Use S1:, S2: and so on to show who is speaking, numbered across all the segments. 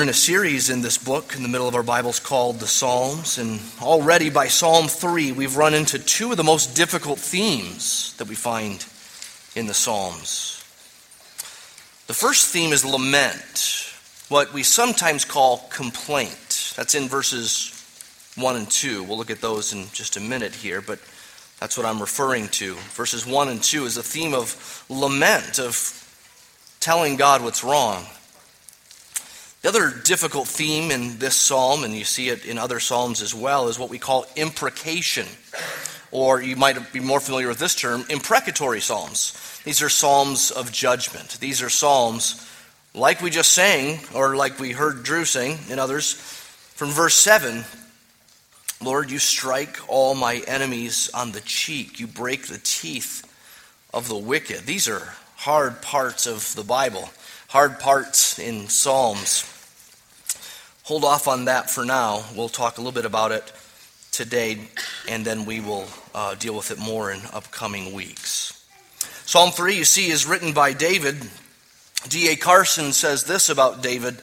S1: We're in a series in this book in the middle of our Bibles called the Psalms, and already by Psalm 3, we've run into two of the most difficult themes that we find in the Psalms. The first theme is lament, what we sometimes call complaint. That's in verses 1 and 2. We'll look at those in just a minute here, but that's what I'm referring to. Verses 1 and 2 is a theme of lament, of telling God what's wrong. The other difficult theme in this psalm, and you see it in other psalms as well, is what we call imprecation. Or you might be more familiar with this term, imprecatory psalms. These are psalms of judgment. These are psalms, like we just sang, or like we heard Drew sing and others, from verse 7 Lord, you strike all my enemies on the cheek, you break the teeth of the wicked. These are hard parts of the Bible hard parts in Psalms. Hold off on that for now. We'll talk a little bit about it today, and then we will uh, deal with it more in upcoming weeks. Psalm 3, you see, is written by David. D.A. Carson says this about David.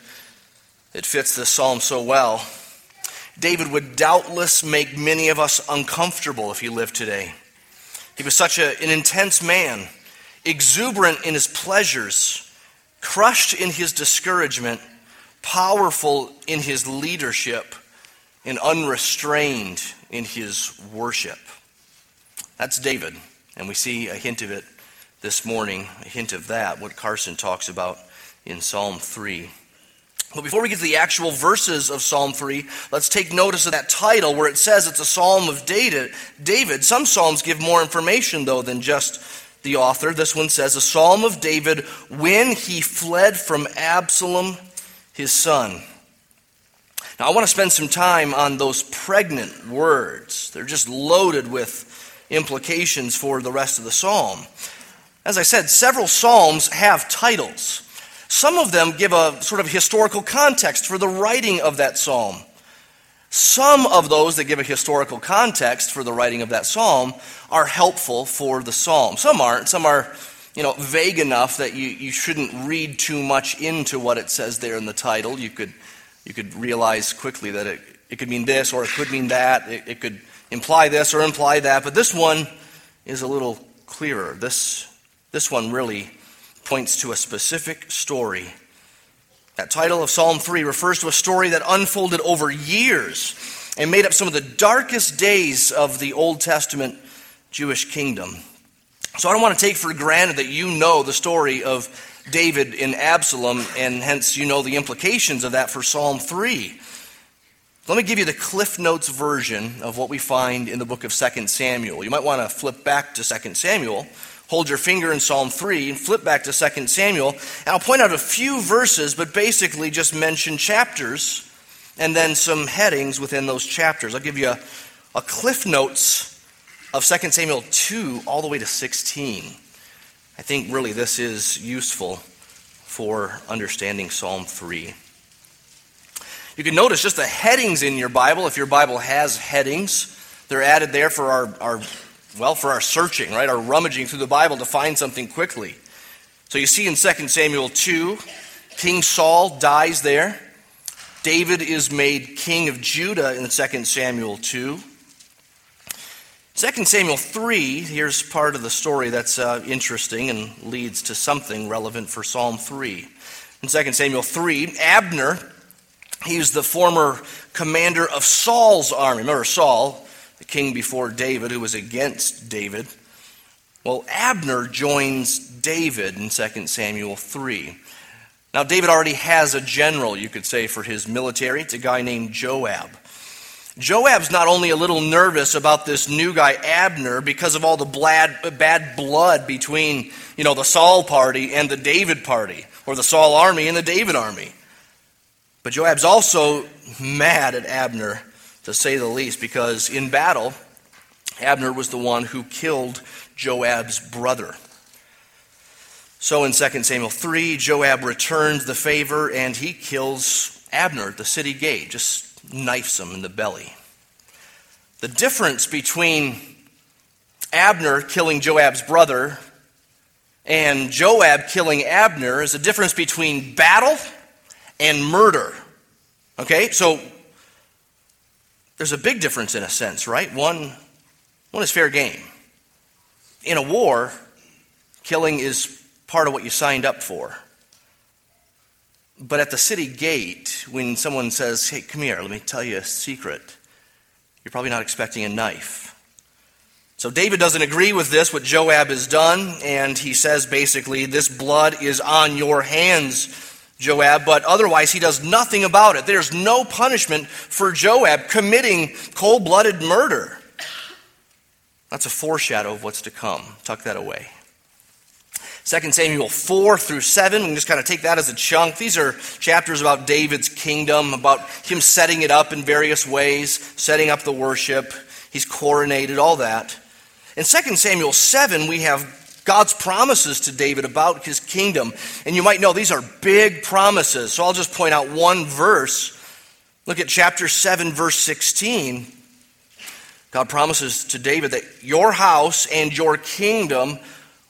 S1: It fits this psalm so well. David would doubtless make many of us uncomfortable if he lived today. He was such a, an intense man, exuberant in his pleasures crushed in his discouragement, powerful in his leadership, and unrestrained in his worship. That's David, and we see a hint of it this morning, a hint of that, what Carson talks about in Psalm 3. But before we get to the actual verses of Psalm 3, let's take notice of that title where it says it's a psalm of David. Some psalms give more information, though, than just the author. This one says, A psalm of David when he fled from Absalom, his son. Now, I want to spend some time on those pregnant words. They're just loaded with implications for the rest of the psalm. As I said, several psalms have titles. Some of them give a sort of historical context for the writing of that psalm. Some of those that give a historical context for the writing of that psalm are helpful for the psalm. Some aren't. Some are, you know, vague enough that you, you shouldn't read too much into what it says there in the title. You could, you could realize quickly that it, it could mean this or it could mean that. It, it could imply this or imply that. But this one is a little clearer. This, this one really points to a specific story that title of Psalm 3 refers to a story that unfolded over years and made up some of the darkest days of the Old Testament Jewish kingdom. So I don't want to take for granted that you know the story of David and Absalom, and hence you know the implications of that for Psalm 3. Let me give you the Cliff Notes version of what we find in the book of 2 Samuel. You might want to flip back to 2 Samuel hold your finger in Psalm 3 and flip back to 2 Samuel. And I'll point out a few verses, but basically just mention chapters and then some headings within those chapters. I'll give you a, a cliff notes of 2 Samuel 2 all the way to 16. I think really this is useful for understanding Psalm 3. You can notice just the headings in your Bible, if your Bible has headings, they're added there for our, our well, for our searching, right? Our rummaging through the Bible to find something quickly. So you see in 2 Samuel 2, King Saul dies there. David is made king of Judah in 2 Samuel 2. 2 Samuel 3, here's part of the story that's uh, interesting and leads to something relevant for Psalm 3. In 2 Samuel 3, Abner, he's the former commander of Saul's army. Remember, Saul the king before David who was against David. Well, Abner joins David in 2 Samuel 3. Now, David already has a general, you could say, for his military. It's a guy named Joab. Joab's not only a little nervous about this new guy, Abner, because of all the bad, bad blood between, you know, the Saul party and the David party, or the Saul army and the David army. But Joab's also mad at Abner to say the least, because in battle, Abner was the one who killed Joab's brother. So in 2 Samuel 3, Joab returns the favor and he kills Abner at the city gate, just knifes him in the belly. The difference between Abner killing Joab's brother and Joab killing Abner is a difference between battle and murder. Okay, so there's a big difference in a sense, right? One, one is fair game. In a war, killing is part of what you signed up for. But at the city gate, when someone says, Hey, come here, let me tell you a secret, you're probably not expecting a knife. So David doesn't agree with this, what Joab has done, and he says basically, This blood is on your hands, Joab, but otherwise he does nothing about it. There's no punishment for Joab committing cold blooded murder. That's a foreshadow of what's to come. Tuck that away. 2 Samuel 4 through 7, we can just kind of take that as a chunk. These are chapters about David's kingdom, about him setting it up in various ways, setting up the worship. He's coronated, all that. In 2 Samuel 7, we have God's promises to David about his kingdom. And you might know these are big promises. So I'll just point out one verse. Look at chapter 7, verse 16. God promises to David that your house and your kingdom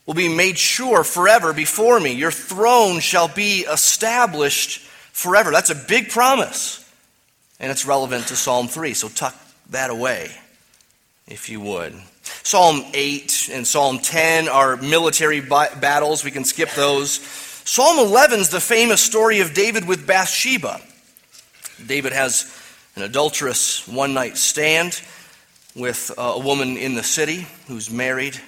S1: will be made sure forever before me. Your throne shall be established forever. That's a big promise. And it's relevant to Psalm 3, so tuck that away, if you would. Psalm 8 and Psalm 10 are military battles. We can skip those. Psalm 11 is the famous story of David with Bathsheba. David has an adulterous one night stand with a woman in the city who's married.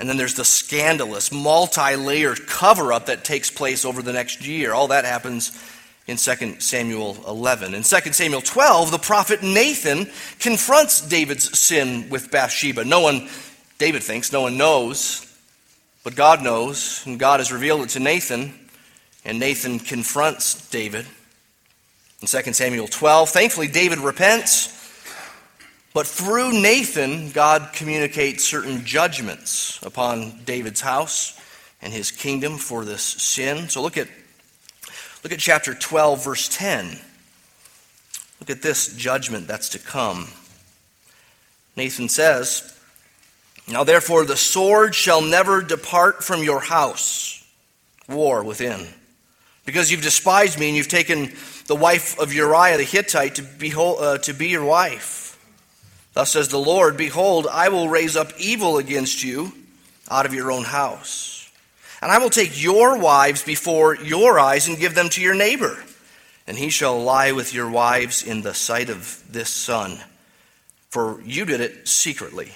S1: And then there's the scandalous, multi layered cover up that takes place over the next year. All that happens in 2 Samuel 11. In 2 Samuel 12, the prophet Nathan confronts David's sin with Bathsheba. No one, David thinks, no one knows, but God knows, and God has revealed it to Nathan, and Nathan confronts David. In 2 Samuel 12, thankfully, David repents. But through Nathan, God communicates certain judgments upon David's house and his kingdom for this sin. So look at look at chapter 12 verse 10. Look at this judgment that's to come. Nathan says, "Now therefore the sword shall never depart from your house, war within, because you've despised me and you've taken the wife of Uriah the Hittite to be, uh, to be your wife." Thus says the Lord Behold, I will raise up evil against you out of your own house. And I will take your wives before your eyes and give them to your neighbor. And he shall lie with your wives in the sight of this son. For you did it secretly.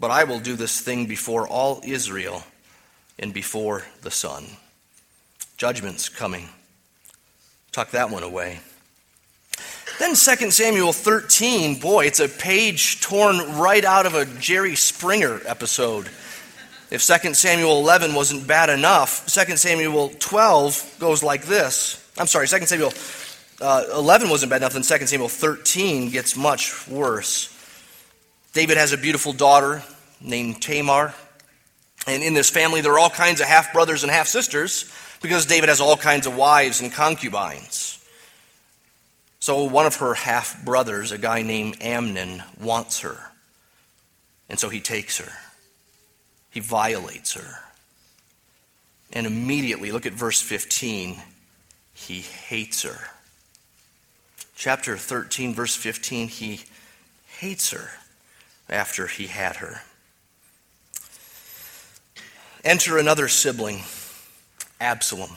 S1: But I will do this thing before all Israel and before the sun. Judgment's coming. Tuck that one away. Then 2 Samuel 13, boy, it's a page torn right out of a Jerry Springer episode. If 2 Samuel 11 wasn't bad enough, 2 Samuel 12 goes like this. I'm sorry, 2 Samuel uh, 11 wasn't bad enough, then 2 Samuel 13 gets much worse. David has a beautiful daughter named Tamar. And in this family, there are all kinds of half brothers and half sisters because David has all kinds of wives and concubines. So one of her half brothers, a guy named Amnon, wants her. And so he takes her. He violates her. And immediately, look at verse 15, he hates her. Chapter 13, verse 15, he hates her after he had her. Enter another sibling, Absalom.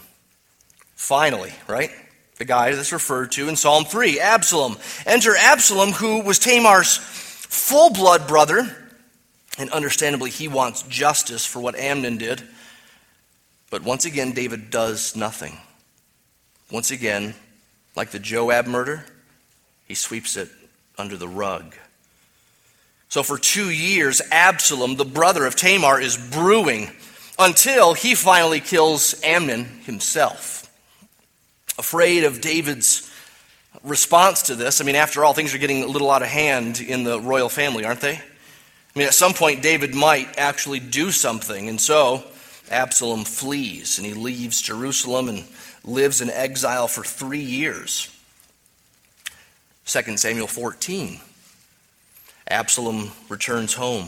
S1: Finally, right? the guy that's referred to in Psalm 3, Absalom. Enter Absalom, who was Tamar's full blood brother. And understandably, he wants justice for what Amnon did. But once again, David does nothing. Once again, like the Joab murder, he sweeps it under the rug. So for two years, Absalom, the brother of Tamar, is brewing until he finally kills Amnon himself afraid of David's response to this. I mean, after all, things are getting a little out of hand in the royal family, aren't they? I mean, at some point, David might actually do something. And so Absalom flees and he leaves Jerusalem and lives in exile for three years. 2 Samuel 14. Absalom returns home.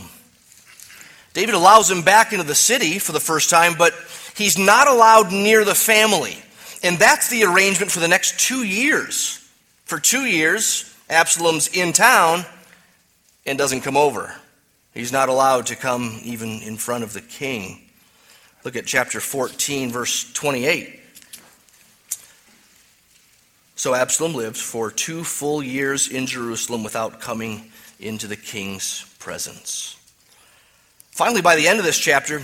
S1: David allows him back into the city for the first time, but he's not allowed near the family. And that's the arrangement for the next two years. For two years, Absalom's in town and doesn't come over. He's not allowed to come even in front of the king. Look at chapter 14, verse 28. So Absalom lived for two full years in Jerusalem without coming into the king's presence. Finally, by the end of this chapter,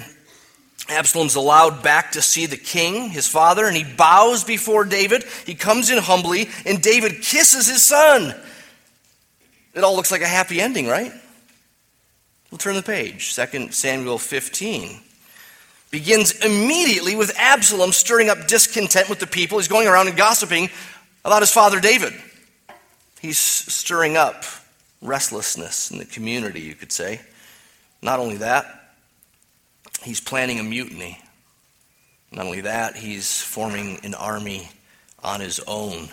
S1: Absalom's allowed back to see the king, his father, and he bows before David. He comes in humbly, and David kisses his son. It all looks like a happy ending, right? We'll turn the page. 2 Samuel 15 begins immediately with Absalom stirring up discontent with the people. He's going around and gossiping about his father David. He's stirring up restlessness in the community, you could say. Not only that, he's planning a mutiny. Not only that, he's forming an army on his own.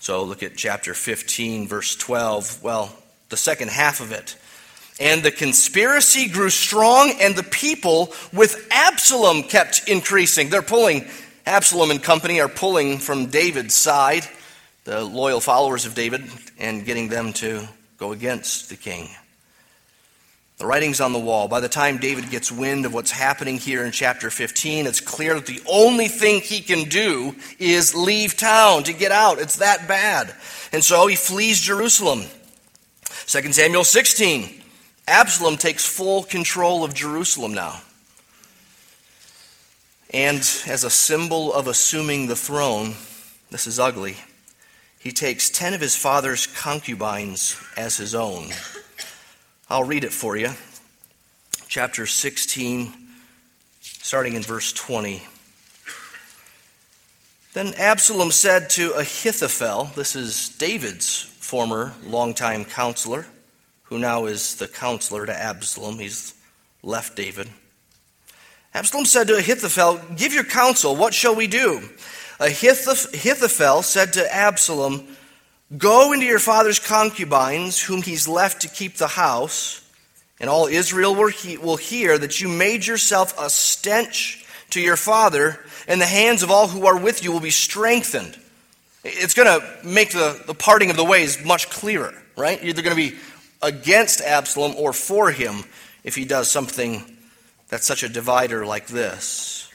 S1: So look at chapter 15, verse 12. Well, the second half of it. And the conspiracy grew strong, and the people with Absalom kept increasing. They're pulling, Absalom and company are pulling from David's side, the loyal followers of David, and getting them to go against the king. The writing's on the wall. By the time David gets wind of what's happening here in chapter 15, it's clear that the only thing he can do is leave town to get out. It's that bad. And so he flees Jerusalem. 2 Samuel 16. Absalom takes full control of Jerusalem now. And as a symbol of assuming the throne, this is ugly, he takes 10 of his father's concubines as his own. I'll read it for you. Chapter 16, starting in verse 20. Then Absalom said to Ahithophel, this is David's former longtime counselor, who now is the counselor to Absalom. He's left David. Absalom said to Ahithophel, Give your counsel, what shall we do? Ahithophel said to Absalom, Go into your father's concubines, whom he's left to keep the house, and all Israel will hear that you made yourself a stench to your father, and the hands of all who are with you will be strengthened. It's going to make the, the parting of the ways much clearer, right? You're either going to be against Absalom or for him if he does something that's such a divider like this.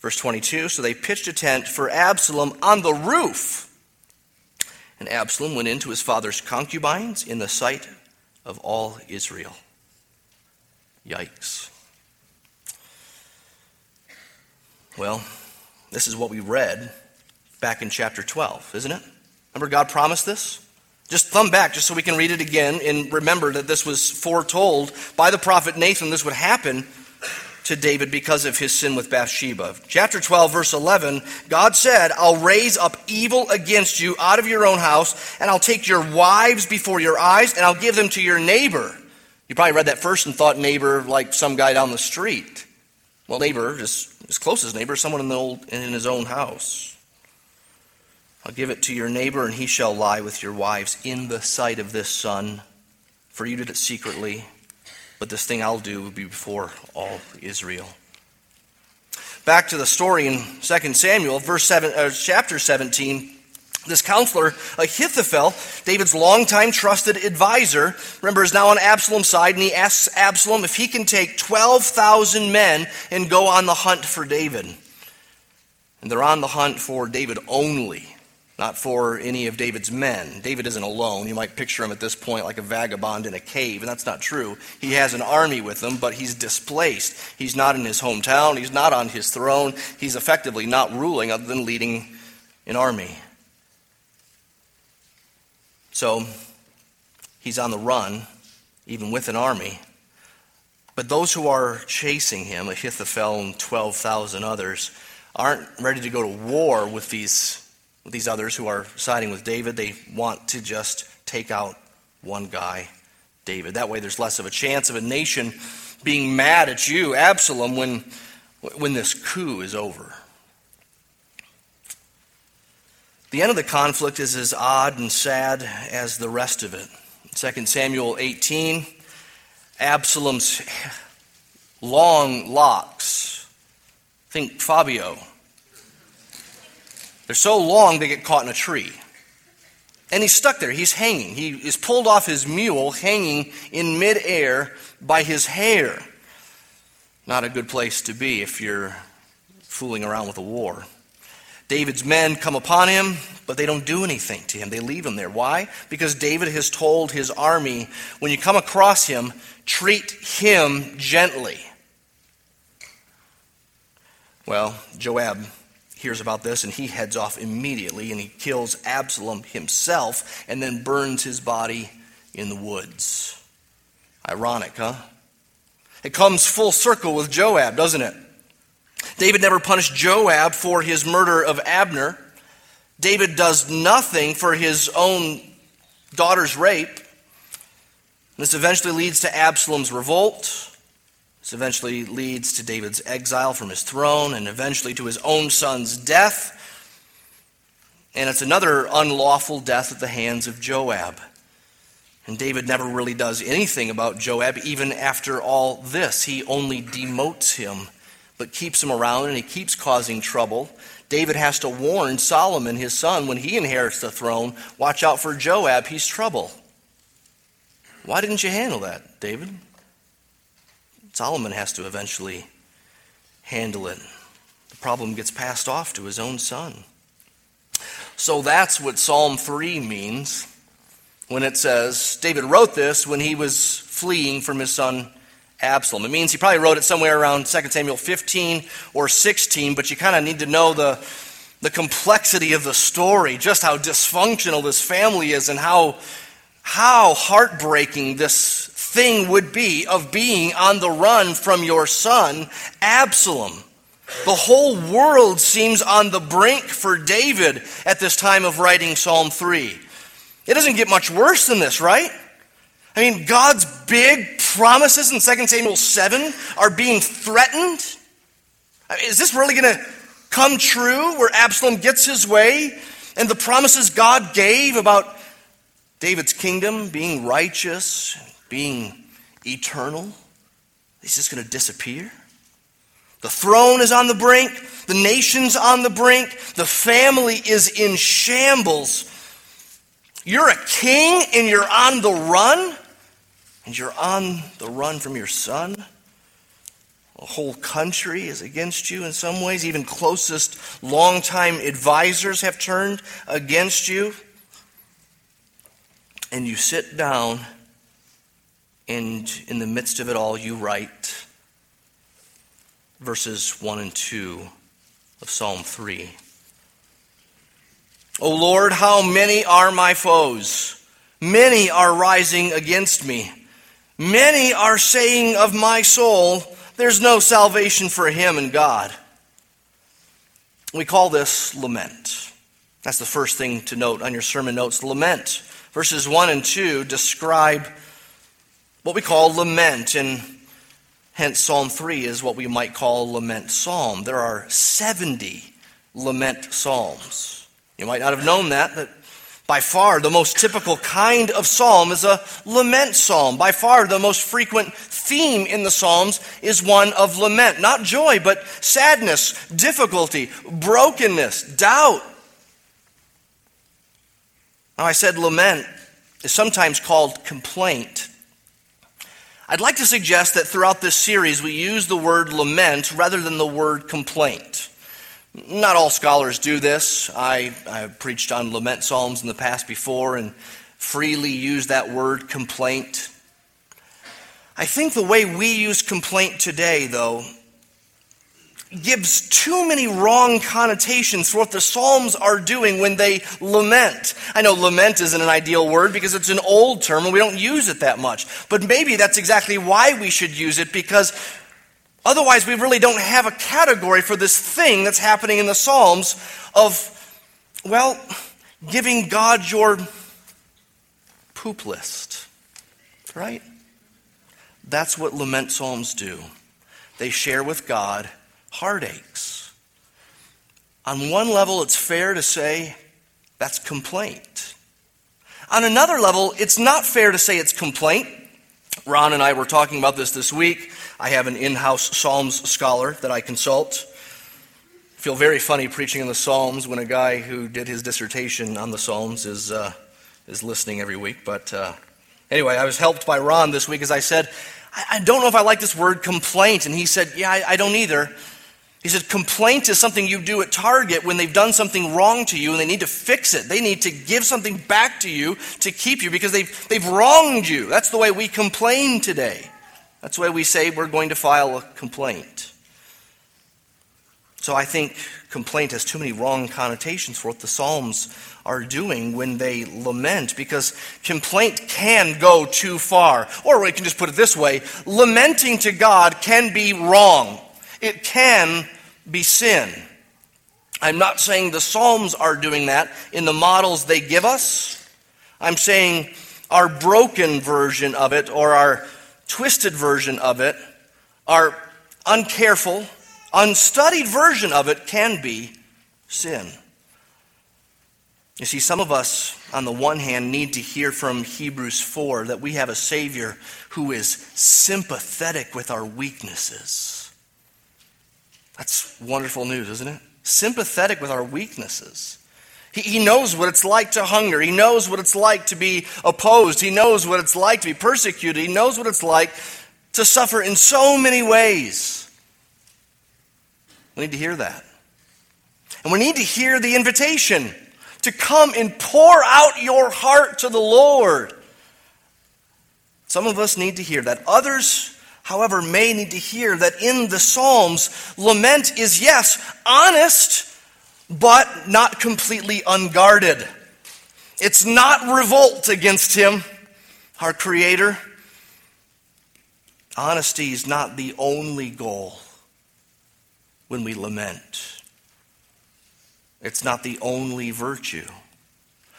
S1: Verse 22 So they pitched a tent for Absalom on the roof. And Absalom went into his father's concubines in the sight of all Israel. Yikes. Well, this is what we read back in chapter 12, isn't it? Remember, God promised this? Just thumb back just so we can read it again and remember that this was foretold by the prophet Nathan. This would happen to David because of his sin with Bathsheba. Chapter 12, verse 11 God said, I'll raise up evil against you out of your own house, and I'll take your wives before your eyes, and I'll give them to your neighbor. You probably read that first and thought neighbor like some guy down the street. Well, neighbor, just his closest neighbor, someone in, the old, in his own house. I'll give it to your neighbor, and he shall lie with your wives in the sight of this son. For you did it secretly, but this thing I'll do will be before all Israel. Back to the story in 2 Samuel, verse 7, uh, chapter 17. This counselor, Ahithophel, David's longtime trusted advisor, remember, is now on Absalom's side, and he asks Absalom if he can take 12,000 men and go on the hunt for David. And they're on the hunt for David only not for any of David's men. David isn't alone. You might picture him at this point like a vagabond in a cave, and that's not true. He has an army with him, but he's displaced. He's not in his hometown, he's not on his throne. He's effectively not ruling other than leading an army. So he's on the run, even with an army. But those who are chasing him, Ahithophel and 12,000 others, aren't ready to go to war with these these others who are siding with David, they want to just take out one guy, David. That way, there's less of a chance of a nation being mad at you, Absalom, when, when this coup is over. The end of the conflict is as odd and sad as the rest of it. 2 Samuel 18, Absalom's long locks. Think Fabio they're so long they get caught in a tree. And he's stuck there. He's hanging. He is pulled off his mule, hanging in midair by his hair. Not a good place to be if you're fooling around with a war. David's men come upon him, but they don't do anything to him. They leave him there. Why? Because David has told his army when you come across him, treat him gently. Well, Joab hears about this and he heads off immediately and he kills Absalom himself and then burns his body in the woods. Ironic, huh? It comes full circle with Joab, doesn't it? David never punished Joab for his murder of Abner. David does nothing for his own daughter's rape. This eventually leads to Absalom's revolt. This eventually leads to David's exile from his throne and eventually to his own son's death. And it's another unlawful death at the hands of Joab. And David never really does anything about Joab, even after all this. He only demotes him, but keeps him around and he keeps causing trouble. David has to warn Solomon, his son, when he inherits the throne watch out for Joab, he's trouble. Why didn't you handle that, David? Solomon has to eventually handle it. The problem gets passed off to his own son. So that's what Psalm 3 means when it says David wrote this when he was fleeing from his son Absalom. It means he probably wrote it somewhere around 2 Samuel 15 or 16, but you kind of need to know the, the complexity of the story, just how dysfunctional this family is, and how, how heartbreaking this thing would be of being on the run from your son Absalom. The whole world seems on the brink for David at this time of writing Psalm 3. It doesn't get much worse than this, right? I mean, God's big promises in 2 Samuel 7 are being threatened. I mean, is this really going to come true where Absalom gets his way and the promises God gave about David's kingdom being righteous, being eternal, is just going to disappear? The throne is on the brink, the nation's on the brink, the family is in shambles. You're a king and you're on the run, and you're on the run from your son. The whole country is against you in some ways. Even closest longtime advisors have turned against you. And you sit down, and in the midst of it all, you write verses 1 and 2 of Psalm 3. O Lord, how many are my foes? Many are rising against me. Many are saying of my soul, there's no salvation for him in God. We call this lament. That's the first thing to note on your sermon notes. Lament. Verses 1 and 2 describe what we call lament, and hence Psalm 3 is what we might call lament psalm. There are 70 lament psalms. You might not have known that, but by far the most typical kind of psalm is a lament psalm. By far the most frequent theme in the psalms is one of lament. Not joy, but sadness, difficulty, brokenness, doubt. Now, I said lament is sometimes called complaint. I'd like to suggest that throughout this series we use the word lament rather than the word complaint. Not all scholars do this. I, I've preached on lament psalms in the past before and freely use that word complaint. I think the way we use complaint today, though, gives too many wrong connotations for what the Psalms are doing when they lament. I know lament isn't an ideal word because it's an old term and we don't use it that much. But maybe that's exactly why we should use it because Otherwise, we really don't have a category for this thing that's happening in the Psalms of, well, giving God your poop list, right? That's what lament Psalms do. They share with God heartaches. On one level, it's fair to say that's complaint. On another level, it's not fair to say it's complaint. Ron and I were talking about this this week. I have an in house Psalms scholar that I consult. I feel very funny preaching in the Psalms when a guy who did his dissertation on the Psalms is uh, is listening every week. But uh, anyway, I was helped by Ron this week as I said, I, I don't know if I like this word complaint. And he said, Yeah, I, I don't either. He said, complaint is something you do at Target when they've done something wrong to you and they need to fix it. They need to give something back to you to keep you because they've, they've wronged you. That's the way we complain today. That's the way we say we're going to file a complaint. So I think complaint has too many wrong connotations for what the Psalms are doing when they lament because complaint can go too far. Or we can just put it this way lamenting to God can be wrong. It can be sin. I'm not saying the Psalms are doing that in the models they give us. I'm saying our broken version of it or our twisted version of it, our uncareful, unstudied version of it can be sin. You see, some of us, on the one hand, need to hear from Hebrews 4 that we have a Savior who is sympathetic with our weaknesses. That's wonderful news, isn't it? Sympathetic with our weaknesses. He, he knows what it's like to hunger. He knows what it's like to be opposed. He knows what it's like to be persecuted. He knows what it's like to suffer in so many ways. We need to hear that. And we need to hear the invitation to come and pour out your heart to the Lord. Some of us need to hear that. Others however, may need to hear that in the Psalms, lament is, yes, honest, but not completely unguarded. It's not revolt against Him, our Creator. Honesty is not the only goal when we lament. It's not the only virtue.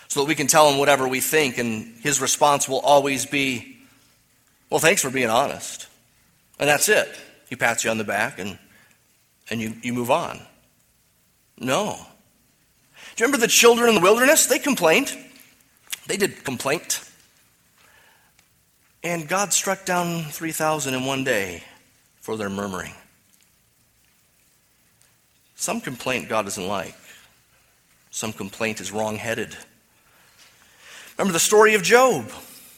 S1: So that we can tell him whatever we think, and his response will always be, Well, thanks for being honest. And that's it. He pats you on the back and, and you, you move on. No. Do you remember the children in the wilderness? They complained. They did complaint. And God struck down 3,000 in one day for their murmuring. Some complaint God doesn't like. Some complaint is wrong headed. Remember the story of Job.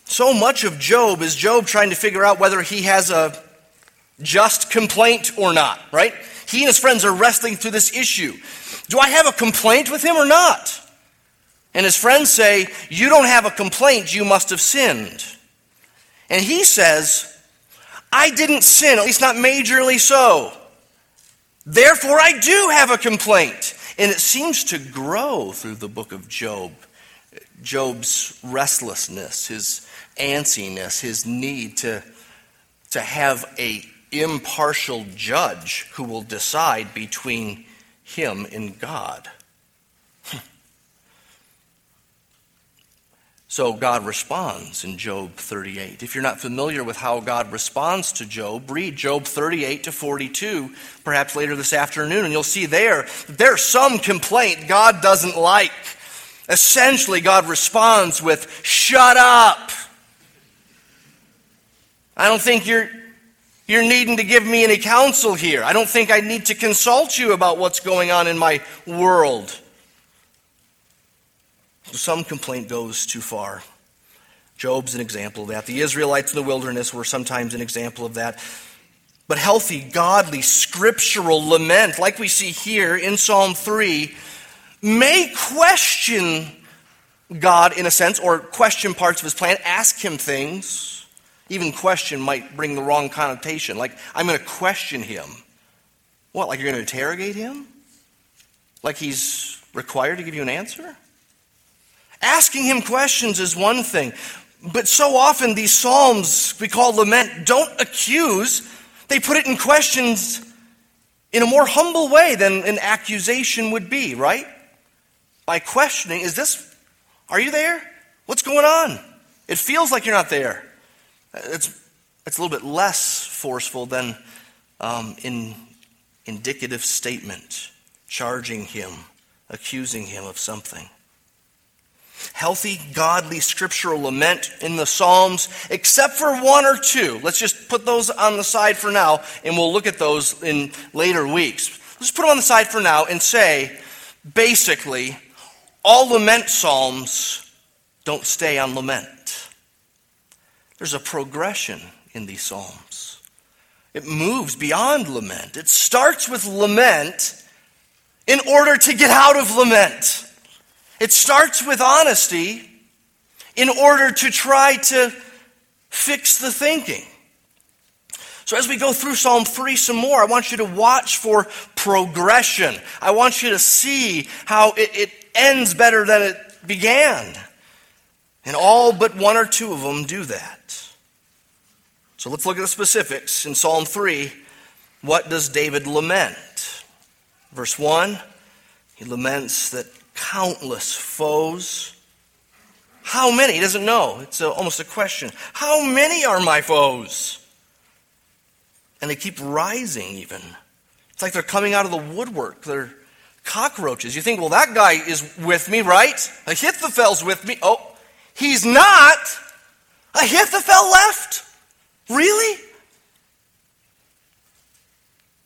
S1: So much of Job is Job trying to figure out whether he has a just complaint or not, right? He and his friends are wrestling through this issue. Do I have a complaint with him or not? And his friends say, You don't have a complaint, you must have sinned. And he says, I didn't sin, at least not majorly so. Therefore, I do have a complaint. And it seems to grow through the book of Job. Job's restlessness, his antsiness, his need to, to have a impartial judge who will decide between him and God. So God responds in Job 38. If you're not familiar with how God responds to Job, read Job 38 to 42, perhaps later this afternoon, and you'll see there there's some complaint God doesn't like. Essentially, God responds with, Shut up! I don't think you're, you're needing to give me any counsel here. I don't think I need to consult you about what's going on in my world. Some complaint goes too far. Job's an example of that. The Israelites in the wilderness were sometimes an example of that. But healthy, godly, scriptural lament, like we see here in Psalm 3, may question God in a sense, or question parts of his plan, ask him things even question might bring the wrong connotation. Like, I'm going to question him. What, like you're going to interrogate him? Like he's required to give you an answer? Asking him questions is one thing, but so often these Psalms we call lament don't accuse, they put it in questions in a more humble way than an accusation would be, right? By questioning, is this, are you there? What's going on? It feels like you're not there. It's, it's a little bit less forceful than um, in indicative statement, charging him, accusing him of something. Healthy, godly, scriptural lament in the Psalms, except for one or two. Let's just put those on the side for now, and we'll look at those in later weeks. Let's put them on the side for now and say, basically, all lament Psalms don't stay on lament. There's a progression in these Psalms. It moves beyond lament. It starts with lament in order to get out of lament. It starts with honesty in order to try to fix the thinking. So, as we go through Psalm 3 some more, I want you to watch for progression. I want you to see how it, it ends better than it began. And all but one or two of them do that. So let's look at the specifics. In Psalm 3, what does David lament? Verse 1, he laments that countless foes. How many? He doesn't know. It's a, almost a question. How many are my foes? And they keep rising, even. It's like they're coming out of the woodwork. They're cockroaches. You think, well, that guy is with me, right? Ahithophel's with me. Oh, he's not. Ahithophel left. Really?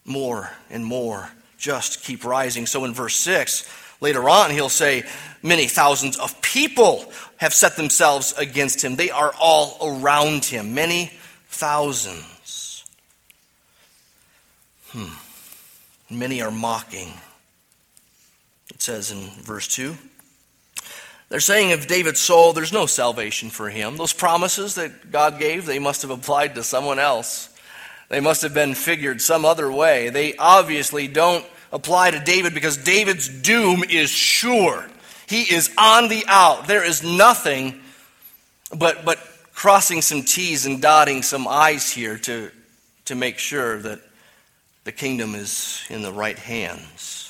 S1: More and more just keep rising. So in verse 6, later on, he'll say, Many thousands of people have set themselves against him. They are all around him. Many thousands. Hmm. Many are mocking. It says in verse 2. They're saying of David's soul, there's no salvation for him. Those promises that God gave, they must have applied to someone else. They must have been figured some other way. They obviously don't apply to David because David's doom is sure. He is on the out. There is nothing but, but crossing some T's and dotting some I's here to, to make sure that the kingdom is in the right hands.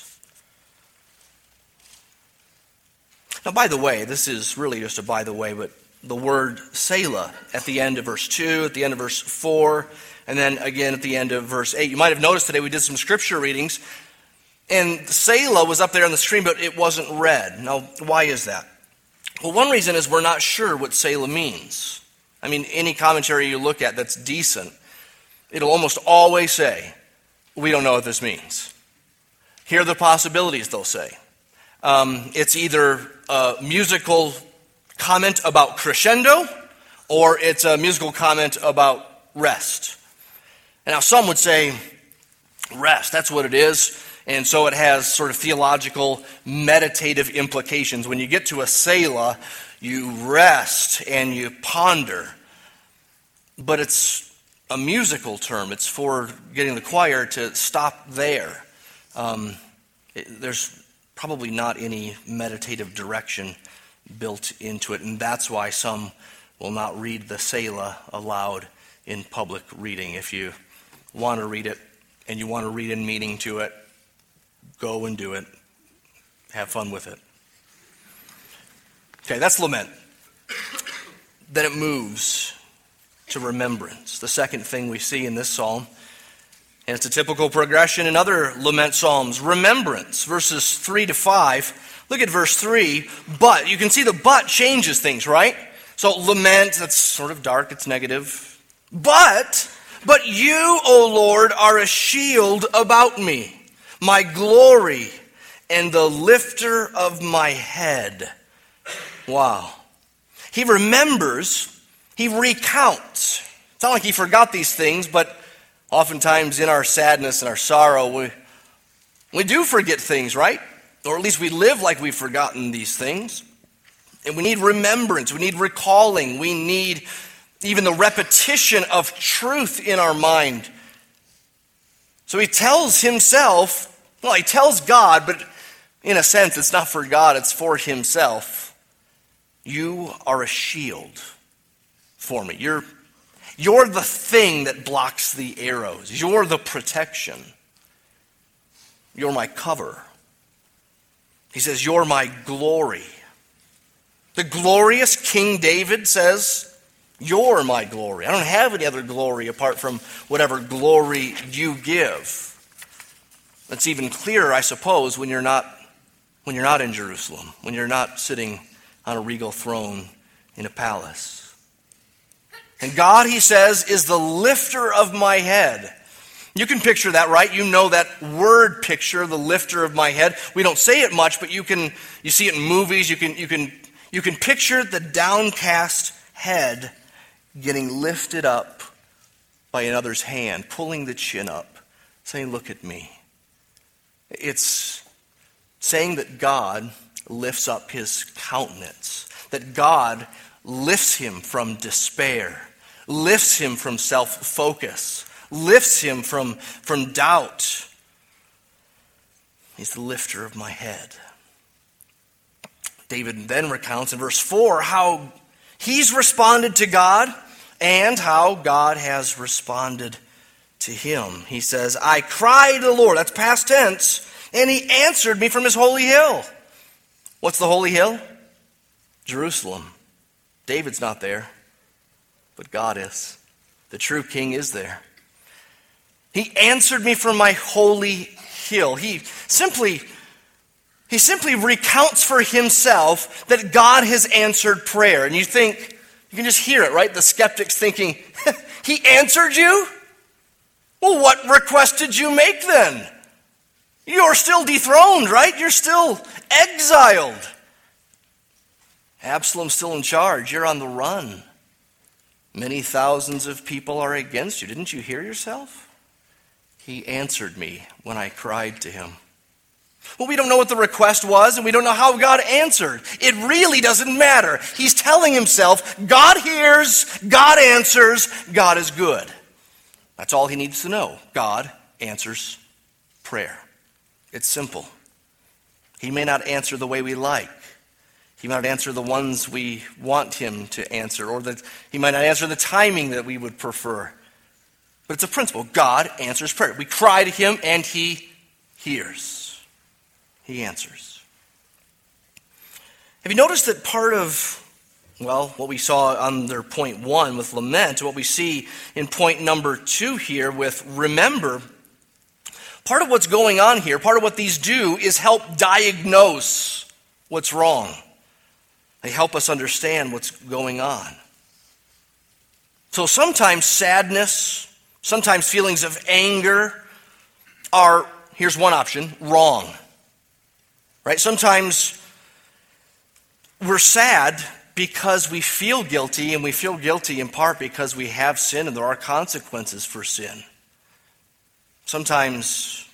S1: Now, by the way, this is really just a by the way, but the word Selah at the end of verse 2, at the end of verse 4, and then again at the end of verse 8. You might have noticed today we did some scripture readings, and Selah was up there on the screen, but it wasn't read. Now, why is that? Well, one reason is we're not sure what Selah means. I mean, any commentary you look at that's decent, it'll almost always say, We don't know what this means. Here are the possibilities, they'll say. Um, it's either a musical comment about crescendo or it's a musical comment about rest. Now some would say rest, that's what it is. And so it has sort of theological, meditative implications. When you get to a Selah, you rest and you ponder. But it's a musical term, it's for getting the choir to stop there. Um, it, there's probably not any meditative direction built into it. And that's why some will not read the Selah aloud in public reading. If you want to read it and you want to read in meaning to it, go and do it. Have fun with it. Okay, that's lament. then it moves to remembrance. The second thing we see in this psalm and it's a typical progression in other lament psalms. Remembrance, verses 3 to 5. Look at verse 3. But, you can see the but changes things, right? So, lament, that's sort of dark, it's negative. But, but you, O Lord, are a shield about me, my glory, and the lifter of my head. Wow. He remembers, he recounts. It's not like he forgot these things, but Oftentimes, in our sadness and our sorrow, we, we do forget things, right? Or at least we live like we've forgotten these things. And we need remembrance, we need recalling, we need even the repetition of truth in our mind. So he tells himself, well, he tells God, but in a sense, it's not for God, it's for himself. You are a shield for me. You're you're the thing that blocks the arrows. You're the protection. You're my cover. He says, You're my glory. The glorious King David says, You're my glory. I don't have any other glory apart from whatever glory you give. That's even clearer, I suppose, when you're not, when you're not in Jerusalem, when you're not sitting on a regal throne in a palace. And God, he says, is the lifter of my head. You can picture that, right? You know that word picture, the lifter of my head. We don't say it much, but you can you see it in movies, you can you can you can picture the downcast head getting lifted up by another's hand, pulling the chin up, saying, Look at me. It's saying that God lifts up his countenance, that God lifts him from despair, lifts him from self focus, lifts him from, from doubt. He's the lifter of my head. David then recounts in verse 4 how he's responded to God and how God has responded to him. He says, I cried to the Lord, that's past tense, and he answered me from his holy hill. What's the holy hill? Jerusalem. David's not there, but God is. The true king is there. He answered me from my holy hill. He simply he simply recounts for himself that God has answered prayer. And you think, you can just hear it, right? The skeptic's thinking, He answered you? Well, what request did you make then? You're still dethroned, right? You're still exiled. Absalom's still in charge. You're on the run. Many thousands of people are against you. Didn't you hear yourself? He answered me when I cried to him. Well, we don't know what the request was, and we don't know how God answered. It really doesn't matter. He's telling himself, God hears, God answers, God is good. That's all he needs to know. God answers prayer. It's simple. He may not answer the way we like. He might not answer the ones we want him to answer, or that he might not answer the timing that we would prefer. But it's a principle. God answers prayer. We cry to him, and he hears. He answers. Have you noticed that part of, well, what we saw under point one with lament, what we see in point number two here with remember, part of what's going on here, part of what these do is help diagnose what's wrong. They help us understand what's going on. So sometimes sadness, sometimes feelings of anger are, here's one option, wrong. Right? Sometimes we're sad because we feel guilty, and we feel guilty in part because we have sin and there are consequences for sin. Sometimes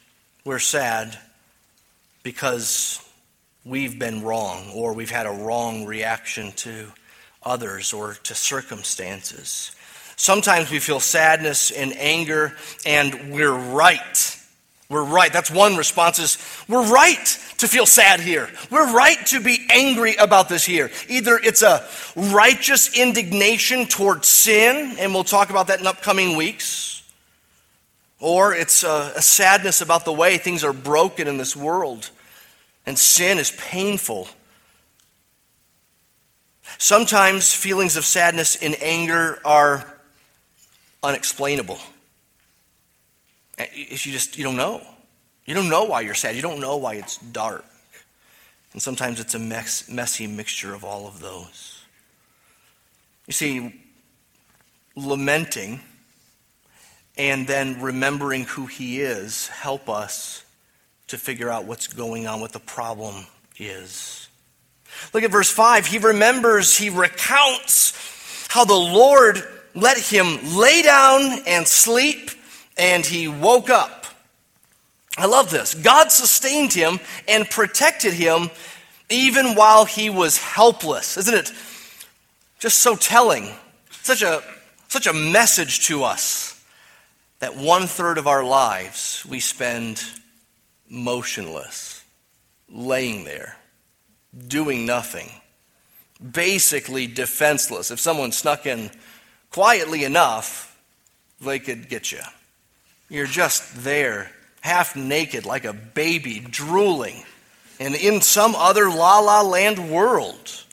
S1: we're sad because we've been wrong or we've had a wrong reaction to others or to circumstances. Sometimes we feel sadness and anger and we're right. We're right. That's one response is we're right to feel sad here. We're right to be angry about this here. Either it's a righteous indignation towards sin, and we'll talk about that in upcoming weeks, or it's a, a sadness about the way things are broken in this world, and sin is painful. Sometimes feelings of sadness and anger are unexplainable. You just you don't know. You don't know why you're sad. You don't know why it's dark. And sometimes it's a mess, messy mixture of all of those. You see, lamenting and then remembering who he is help us to figure out what's going on, what the problem is. Look at verse 5. He remembers, he recounts how the Lord let him lay down and sleep, and he woke up. I love this. God sustained him and protected him even while he was helpless. Isn't it just so telling? Such a, such a message to us that one third of our lives we spend motionless, laying there, doing nothing, basically defenseless. If someone snuck in quietly enough, they could get you. You're just there half naked like a baby, drooling, and in some other la la land world.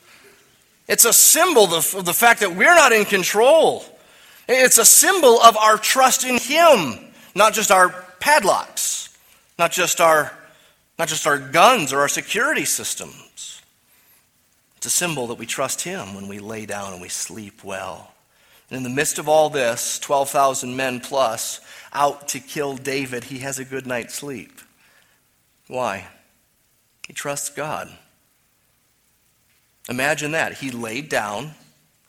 S1: It's a symbol of the fact that we're not in control. It's a symbol of our trust in Him, not just our padlocks, not just our, not just our guns or our security systems. It's a symbol that we trust Him when we lay down and we sleep well. And in the midst of all this, 12,000 men plus out to kill David, he has a good night's sleep. Why? He trusts God. Imagine that. He laid down,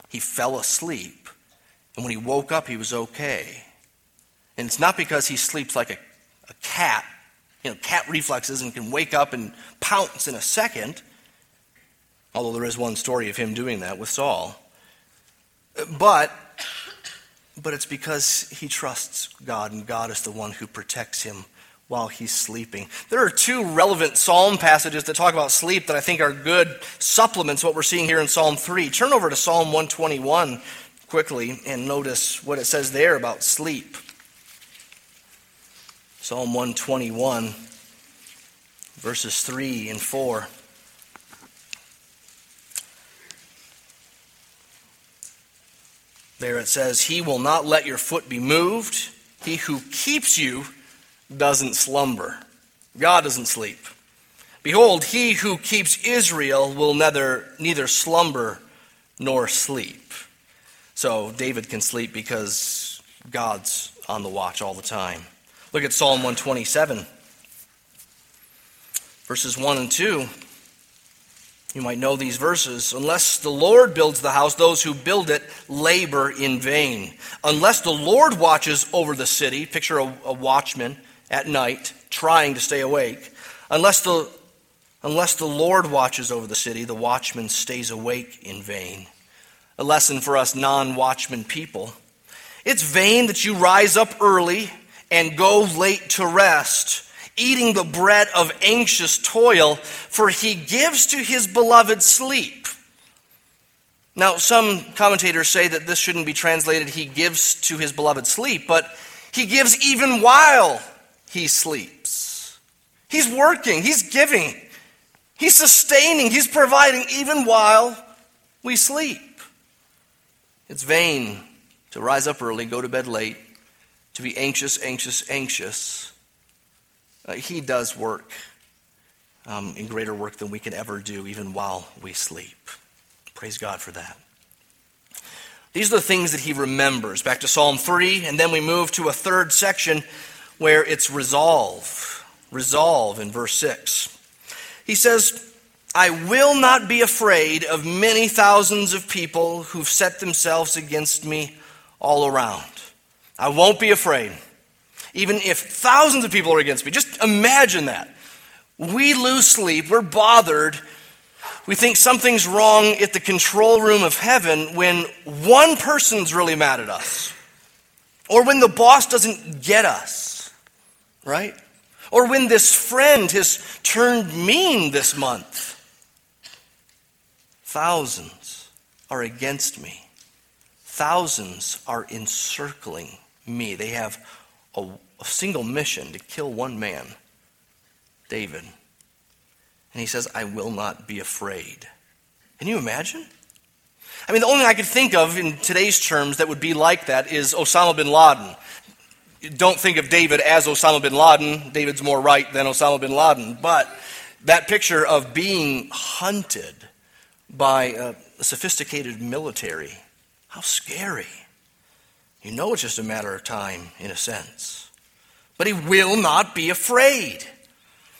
S1: he fell asleep, and when he woke up, he was okay. And it's not because he sleeps like a, a cat, you know, cat reflexes and can wake up and pounce in a second, although there is one story of him doing that with Saul. But but it's because he trusts God, and God is the one who protects him while he's sleeping. There are two relevant psalm passages that talk about sleep that I think are good supplements what we're seeing here in Psalm 3. Turn over to Psalm 121 quickly and notice what it says there about sleep. Psalm 121, verses 3 and 4. There it says, He will not let your foot be moved. He who keeps you doesn't slumber. God doesn't sleep. Behold, he who keeps Israel will neither, neither slumber nor sleep. So David can sleep because God's on the watch all the time. Look at Psalm 127, verses 1 and 2. You might know these verses. Unless the Lord builds the house, those who build it labor in vain. Unless the Lord watches over the city, picture a, a watchman at night trying to stay awake. Unless the, unless the Lord watches over the city, the watchman stays awake in vain. A lesson for us non watchman people. It's vain that you rise up early and go late to rest eating the bread of anxious toil, for he gives to his beloved sleep. Now, some commentators say that this shouldn't be translated, he gives to his beloved sleep, but he gives even while he sleeps. He's working, he's giving, he's sustaining, he's providing even while we sleep. It's vain to rise up early, go to bed late, to be anxious, anxious, anxious uh, he does work um, in greater work than we can ever do, even while we sleep. Praise God for that. These are the things that he remembers. Back to Psalm 3, and then we move to a third section where it's resolve. Resolve in verse 6. He says, I will not be afraid of many thousands of people who've set themselves against me all around. I won't be afraid even if thousands of people are against me. Just imagine that. We lose sleep, we're bothered, we think something's wrong at the control room of heaven when one person's really mad at us, or when the boss doesn't get us, right? Or when this friend has turned mean this month. Thousands are against me. Thousands are encircling me. They have a, a single mission to kill one man, David. And he says, I will not be afraid. Can you imagine? I mean, the only thing I could think of in today's terms that would be like that is Osama bin Laden. Don't think of David as Osama bin Laden. David's more right than Osama bin Laden. But that picture of being hunted by a sophisticated military, how scary. You know it's just a matter of time, in a sense. But he will not be afraid.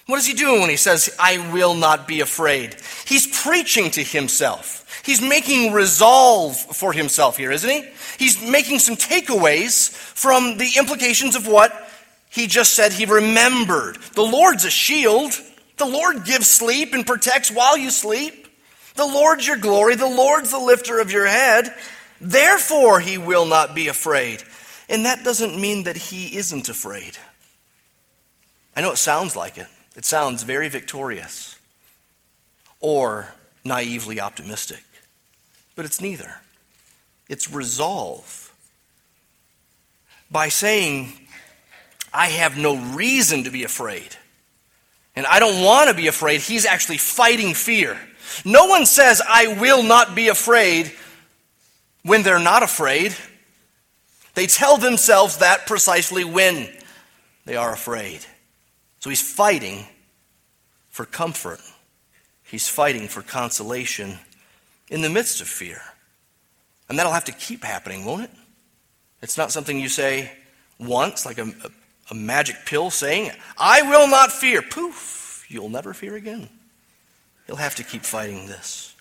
S1: What is he doing when he says, I will not be afraid? He's preaching to himself. He's making resolve for himself here, isn't he? He's making some takeaways from the implications of what he just said he remembered. The Lord's a shield. The Lord gives sleep and protects while you sleep. The Lord's your glory. The Lord's the lifter of your head. Therefore, he will not be afraid. And that doesn't mean that he isn't afraid. I know it sounds like it. It sounds very victorious or naively optimistic. But it's neither. It's resolve. By saying, I have no reason to be afraid, and I don't want to be afraid, he's actually fighting fear. No one says, I will not be afraid when they're not afraid. They tell themselves that precisely when they are afraid. So he's fighting for comfort. He's fighting for consolation in the midst of fear. And that'll have to keep happening, won't it? It's not something you say once, like a, a, a magic pill saying, I will not fear. Poof, you'll never fear again. You'll have to keep fighting this.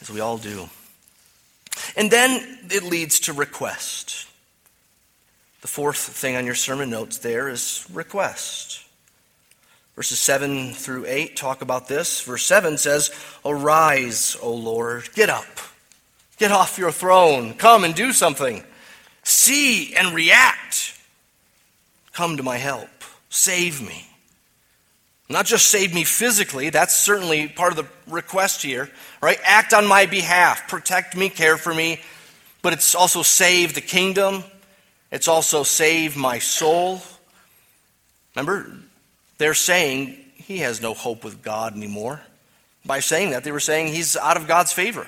S1: as we all do. And then it leads to request. The fourth thing on your sermon notes there is request. Verses 7 through 8 talk about this. Verse 7 says, Arise, O Lord, get up, get off your throne, come and do something. See and react. Come to my help, save me. Not just save me physically, that's certainly part of the request here, right? Act on my behalf, protect me, care for me, but it's also save the kingdom. It's also save my soul. Remember, they're saying he has no hope with God anymore. By saying that, they were saying he's out of God's favor.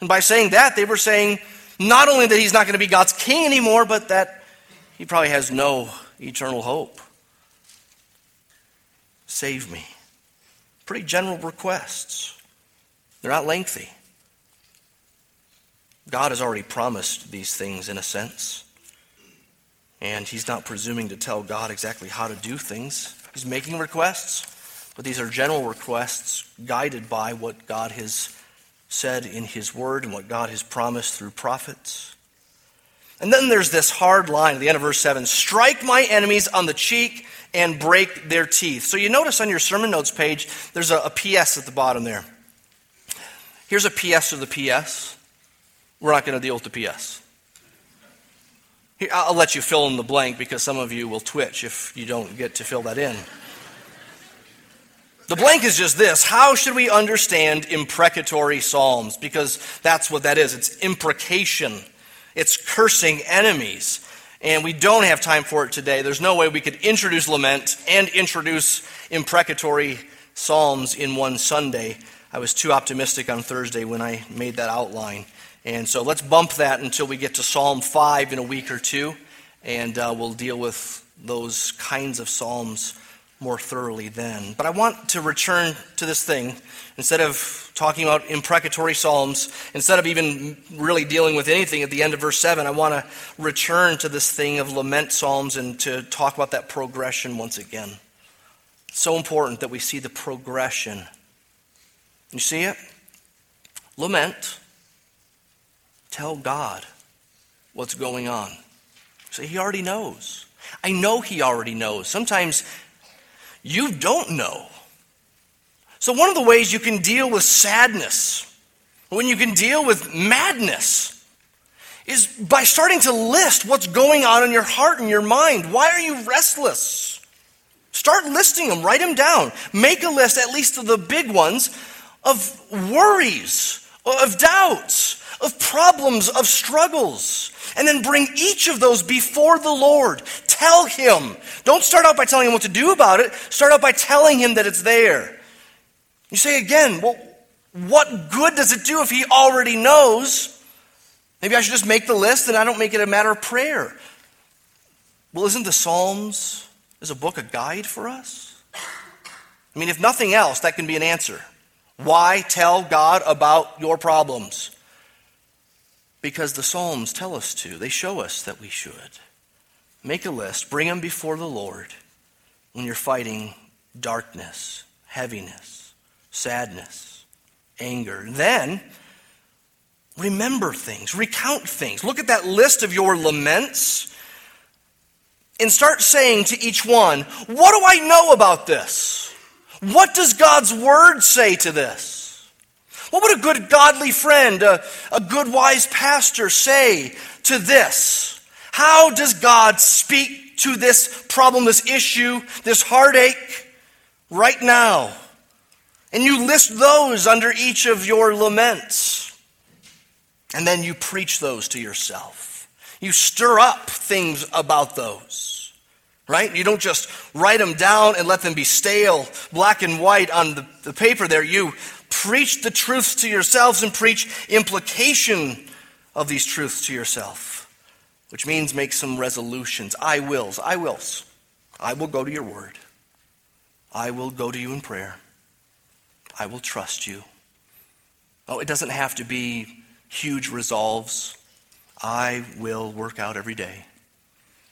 S1: And by saying that, they were saying not only that he's not going to be God's king anymore, but that he probably has no eternal hope. Save me. Pretty general requests. They're not lengthy. God has already promised these things in a sense. And he's not presuming to tell God exactly how to do things. He's making requests, but these are general requests guided by what God has said in his word and what God has promised through prophets. And then there's this hard line at the end of verse 7 strike my enemies on the cheek and break their teeth. So you notice on your sermon notes page, there's a, a PS at the bottom there. Here's a PS to the PS. We're not going to deal with the PS. Here, I'll let you fill in the blank because some of you will twitch if you don't get to fill that in. The blank is just this How should we understand imprecatory psalms? Because that's what that is it's imprecation, it's cursing enemies. And we don't have time for it today. There's no way we could introduce lament and introduce imprecatory psalms in one Sunday. I was too optimistic on Thursday when I made that outline. And so let's bump that until we get to Psalm 5 in a week or two, and uh, we'll deal with those kinds of psalms more thoroughly then. But I want to return to this thing. Instead of talking about imprecatory psalms, instead of even really dealing with anything at the end of verse 7, I want to return to this thing of lament psalms and to talk about that progression once again. It's so important that we see the progression. You see it? Lament. Tell God what's going on. Say, He already knows. I know He already knows. Sometimes you don't know. So, one of the ways you can deal with sadness, when you can deal with madness, is by starting to list what's going on in your heart and your mind. Why are you restless? Start listing them, write them down. Make a list, at least of the big ones, of worries, of doubts, of problems, of struggles. And then bring each of those before the Lord. Tell Him. Don't start out by telling Him what to do about it. Start out by telling Him that it's there. You say again, well, what good does it do if He already knows? Maybe I should just make the list and I don't make it a matter of prayer. Well, isn't the Psalms is a book a guide for us? I mean, if nothing else, that can be an answer. Why tell God about your problems? Because the Psalms tell us to, they show us that we should. Make a list, bring them before the Lord when you're fighting darkness, heaviness, sadness, anger. Then, remember things, recount things. Look at that list of your laments and start saying to each one, What do I know about this? What does God's word say to this? What would a good godly friend, a, a good wise pastor say to this? How does God speak to this problem, this issue, this heartache right now? And you list those under each of your laments. And then you preach those to yourself. You stir up things about those. Right? You don't just write them down and let them be stale, black and white on the, the paper there. You Preach the truths to yourselves and preach implication of these truths to yourself, which means make some resolutions. I wills, I wills. I will go to your word. I will go to you in prayer. I will trust you. Oh, it doesn't have to be huge resolves. I will work out every day.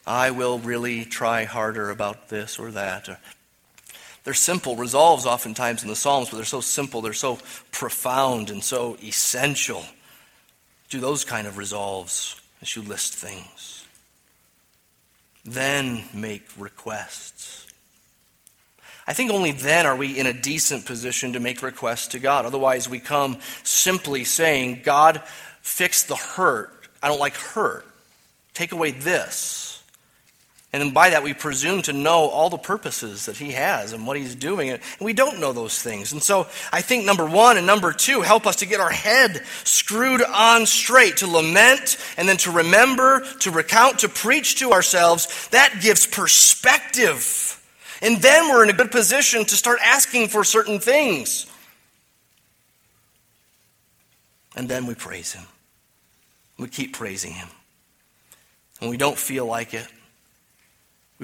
S1: I will really try harder about this or that. They're simple resolves oftentimes in the Psalms, but they're so simple, they're so profound and so essential. Do those kind of resolves as you list things. Then make requests. I think only then are we in a decent position to make requests to God. Otherwise, we come simply saying, God, fix the hurt. I don't like hurt. Take away this. And by that, we presume to know all the purposes that he has and what he's doing. And we don't know those things. And so I think number one and number two help us to get our head screwed on straight, to lament and then to remember, to recount, to preach to ourselves. That gives perspective. And then we're in a good position to start asking for certain things. And then we praise him. We keep praising him. When we don't feel like it,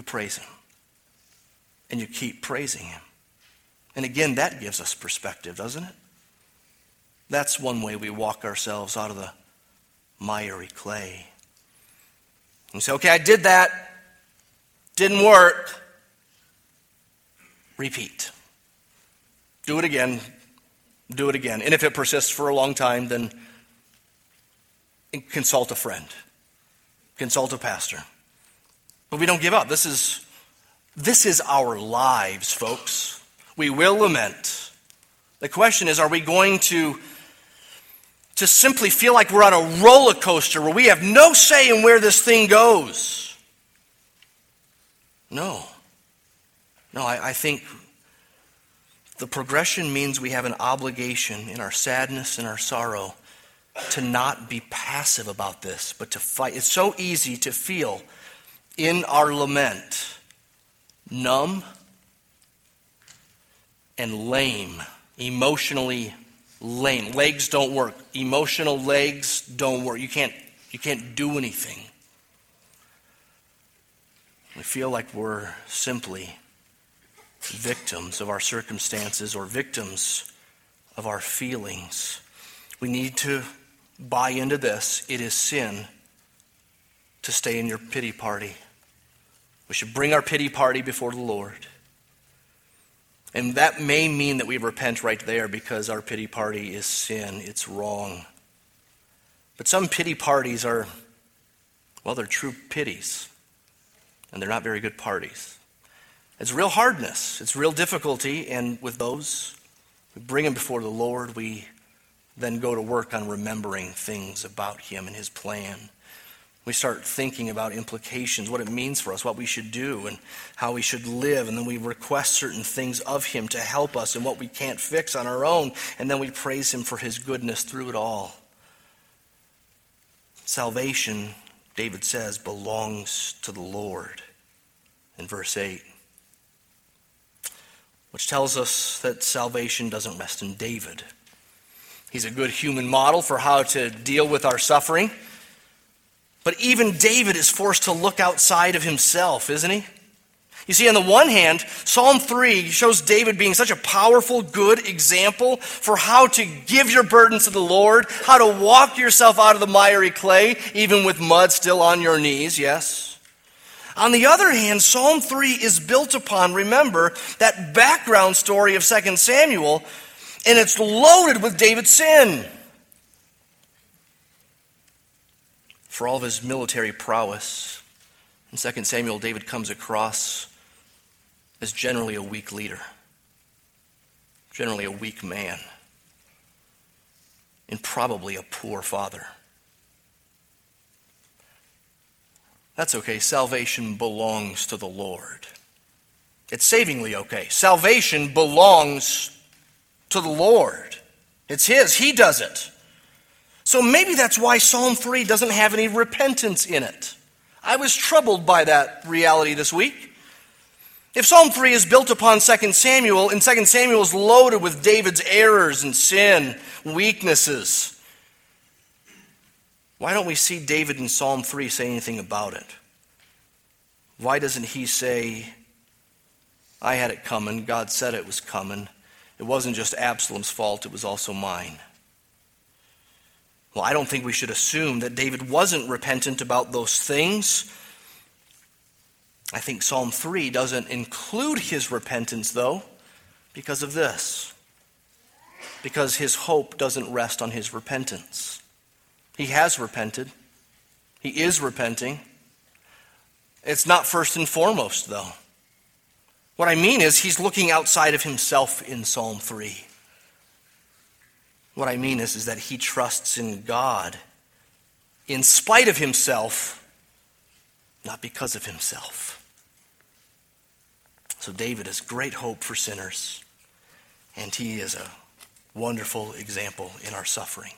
S1: praise Him. And you keep praising Him. And again, that gives us perspective, doesn't it? That's one way we walk ourselves out of the miry clay. And say, okay, I did that. Didn't work. Repeat. Do it again. Do it again. And if it persists for a long time, then consult a friend, consult a pastor. But we don't give up. This is, this is our lives, folks. We will lament. The question is are we going to, to simply feel like we're on a roller coaster where we have no say in where this thing goes? No. No, I, I think the progression means we have an obligation in our sadness and our sorrow to not be passive about this, but to fight. It's so easy to feel in our lament numb and lame, emotionally lame. Legs don't work. Emotional legs don't work. You can't, you can't do anything. We feel like we're simply victims of our circumstances or victims of our feelings. We need to buy into this. It is sin to stay in your pity party. We should bring our pity party before the Lord. And that may mean that we repent right there because our pity party is sin, it's wrong. But some pity parties are, well, they're true pities, and they're not very good parties. It's real hardness, it's real difficulty, and with those, we bring them before the Lord. We then go to work on remembering things about Him and His plan. We start thinking about implications, what it means for us, what we should do, and how we should live. And then we request certain things of Him to help us in what we can't fix on our own. And then we praise Him for His goodness through it all. Salvation, David says, belongs to the Lord in verse 8, which tells us that salvation doesn't rest in David. He's a good human model for how to deal with our suffering. But even David is forced to look outside of himself, isn't he? You see, on the one hand, Psalm 3 shows David being such a powerful, good example for how to give your burdens to the Lord, how to walk yourself out of the miry clay, even with mud still on your knees, yes? On the other hand, Psalm 3 is built upon, remember, that background story of 2 Samuel, and it's loaded with David's sin. For all of his military prowess. In 2 Samuel, David comes across as generally a weak leader, generally a weak man, and probably a poor father. That's okay. Salvation belongs to the Lord. It's savingly okay. Salvation belongs to the Lord. It's His. He does it. So maybe that's why Psalm 3 doesn't have any repentance in it. I was troubled by that reality this week. If Psalm 3 is built upon 2 Samuel, and 2 Samuel is loaded with David's errors and sin, weaknesses, why don't we see David in Psalm 3 say anything about it? Why doesn't he say, I had it coming, God said it was coming. It wasn't just Absalom's fault, it was also mine. Well, I don't think we should assume that David wasn't repentant about those things. I think Psalm 3 doesn't include his repentance, though, because of this. Because his hope doesn't rest on his repentance. He has repented, he is repenting. It's not first and foremost, though. What I mean is, he's looking outside of himself in Psalm 3. What I mean is, is that he trusts in God in spite of himself, not because of himself. So David is great hope for sinners, and he is a wonderful example in our suffering.